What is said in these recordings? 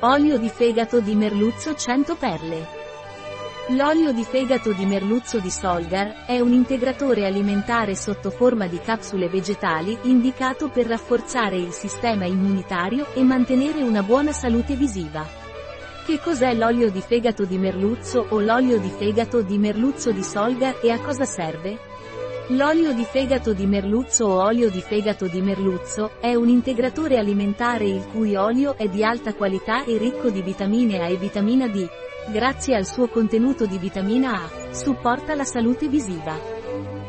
Olio di fegato di merluzzo 100 perle. L'olio di fegato di merluzzo di Solgar è un integratore alimentare sotto forma di capsule vegetali indicato per rafforzare il sistema immunitario e mantenere una buona salute visiva. Che cos'è l'olio di fegato di merluzzo o l'olio di fegato di merluzzo di Solgar e a cosa serve? L'olio di fegato di merluzzo o olio di fegato di merluzzo è un integratore alimentare il cui olio è di alta qualità e ricco di vitamine A e vitamina D. Grazie al suo contenuto di vitamina A, supporta la salute visiva.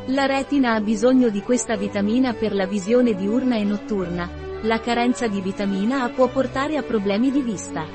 La retina ha bisogno di questa vitamina per la visione diurna e notturna. La carenza di vitamina A può portare a problemi di vista.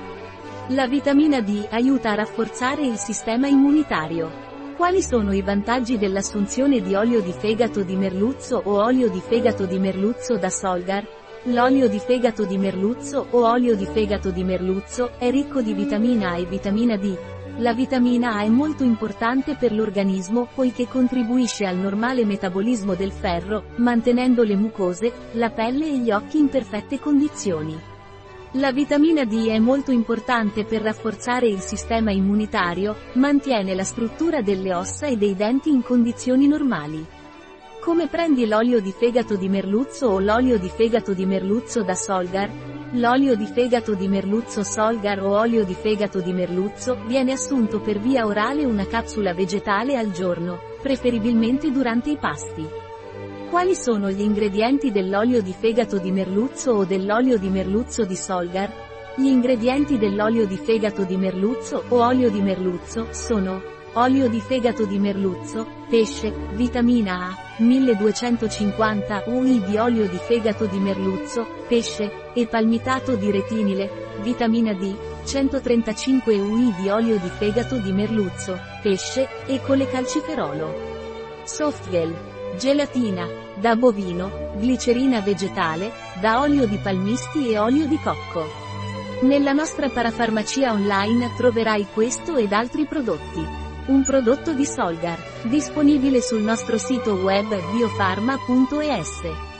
La vitamina D aiuta a rafforzare il sistema immunitario. Quali sono i vantaggi dell'assunzione di olio di fegato di merluzzo o olio di fegato di merluzzo da Solgar? L'olio di fegato di merluzzo o olio di fegato di merluzzo è ricco di vitamina A e vitamina D. La vitamina A è molto importante per l'organismo poiché contribuisce al normale metabolismo del ferro, mantenendo le mucose, la pelle e gli occhi in perfette condizioni. La vitamina D è molto importante per rafforzare il sistema immunitario, mantiene la struttura delle ossa e dei denti in condizioni normali. Come prendi l'olio di fegato di merluzzo o l'olio di fegato di merluzzo da Solgar? L'olio di fegato di merluzzo Solgar o olio di fegato di merluzzo viene assunto per via orale una capsula vegetale al giorno, preferibilmente durante i pasti. Quali sono gli ingredienti dell'olio di fegato di merluzzo o dell'olio di merluzzo di Solgar? Gli ingredienti dell'olio di fegato di merluzzo o olio di merluzzo sono olio di fegato di merluzzo, pesce, vitamina A, 1250 UI di olio di fegato di merluzzo, pesce, e palmitato di retinile, vitamina D, 135 UI di olio di fegato di merluzzo, pesce, e colecalciferolo. Softgel, Gelatina, da bovino, glicerina vegetale, da olio di palmisti e olio di cocco. Nella nostra parafarmacia online troverai questo ed altri prodotti. Un prodotto di Solgar, disponibile sul nostro sito web biofarma.es.